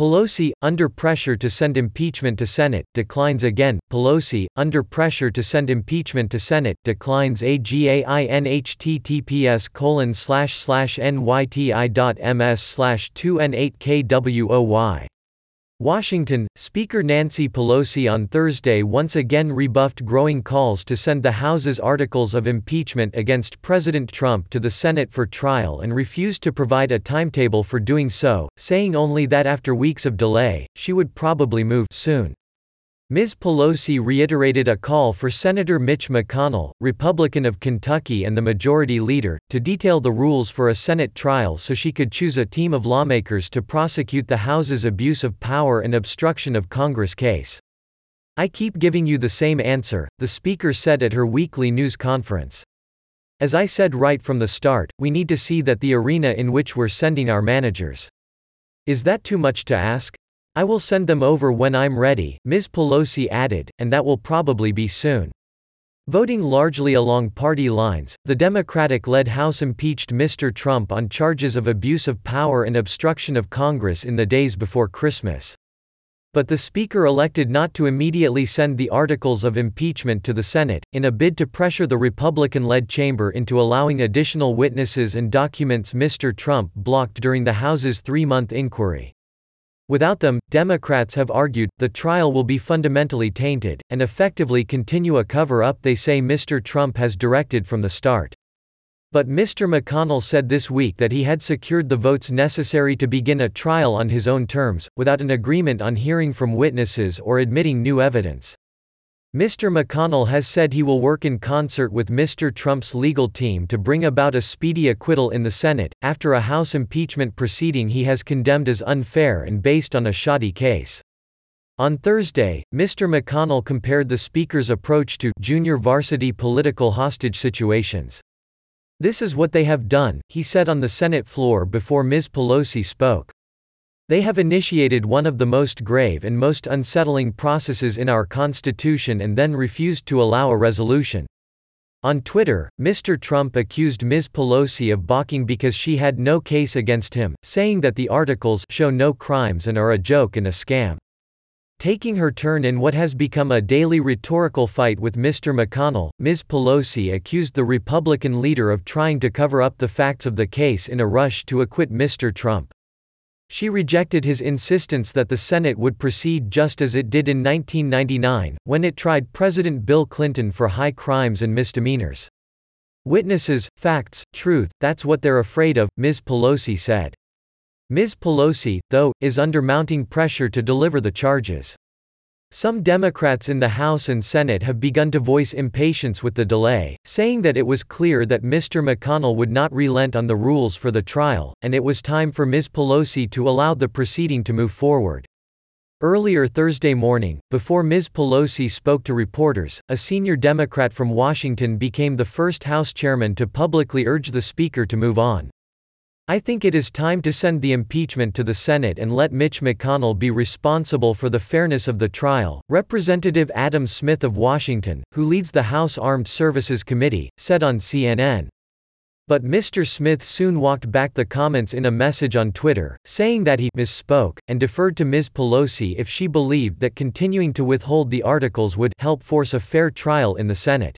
Pelosi, under pressure to send impeachment to Senate, declines again. Pelosi, under pressure to send impeachment to Senate, declines AGAIN https colon slash slash nyti.ms slash 2n8kwoy. Washington, Speaker Nancy Pelosi on Thursday once again rebuffed growing calls to send the House's articles of impeachment against President Trump to the Senate for trial and refused to provide a timetable for doing so, saying only that after weeks of delay, she would probably move soon. Ms. Pelosi reiterated a call for Senator Mitch McConnell, Republican of Kentucky and the Majority Leader, to detail the rules for a Senate trial so she could choose a team of lawmakers to prosecute the House's abuse of power and obstruction of Congress case. I keep giving you the same answer, the Speaker said at her weekly news conference. As I said right from the start, we need to see that the arena in which we're sending our managers. Is that too much to ask? I will send them over when I'm ready, Ms. Pelosi added, and that will probably be soon. Voting largely along party lines, the Democratic led House impeached Mr. Trump on charges of abuse of power and obstruction of Congress in the days before Christmas. But the Speaker elected not to immediately send the articles of impeachment to the Senate, in a bid to pressure the Republican led chamber into allowing additional witnesses and documents Mr. Trump blocked during the House's three month inquiry. Without them, Democrats have argued, the trial will be fundamentally tainted, and effectively continue a cover-up they say Mr. Trump has directed from the start. But Mr. McConnell said this week that he had secured the votes necessary to begin a trial on his own terms, without an agreement on hearing from witnesses or admitting new evidence. Mr. McConnell has said he will work in concert with Mr. Trump's legal team to bring about a speedy acquittal in the Senate, after a House impeachment proceeding he has condemned as unfair and based on a shoddy case. On Thursday, Mr. McConnell compared the Speaker's approach to junior varsity political hostage situations. This is what they have done, he said on the Senate floor before Ms. Pelosi spoke. They have initiated one of the most grave and most unsettling processes in our Constitution and then refused to allow a resolution. On Twitter, Mr. Trump accused Ms. Pelosi of balking because she had no case against him, saying that the articles show no crimes and are a joke and a scam. Taking her turn in what has become a daily rhetorical fight with Mr. McConnell, Ms. Pelosi accused the Republican leader of trying to cover up the facts of the case in a rush to acquit Mr. Trump. She rejected his insistence that the Senate would proceed just as it did in 1999, when it tried President Bill Clinton for high crimes and misdemeanors. Witnesses, facts, truth, that's what they're afraid of, Ms. Pelosi said. Ms. Pelosi, though, is under mounting pressure to deliver the charges. Some Democrats in the House and Senate have begun to voice impatience with the delay, saying that it was clear that Mr. McConnell would not relent on the rules for the trial, and it was time for Ms. Pelosi to allow the proceeding to move forward. Earlier Thursday morning, before Ms. Pelosi spoke to reporters, a senior Democrat from Washington became the first House chairman to publicly urge the Speaker to move on. I think it is time to send the impeachment to the Senate and let Mitch McConnell be responsible for the fairness of the trial, Representative Adam Smith of Washington, who leads the House Armed Services Committee, said on CNN. But Mr. Smith soon walked back the comments in a message on Twitter, saying that he misspoke, and deferred to Ms. Pelosi if she believed that continuing to withhold the articles would help force a fair trial in the Senate.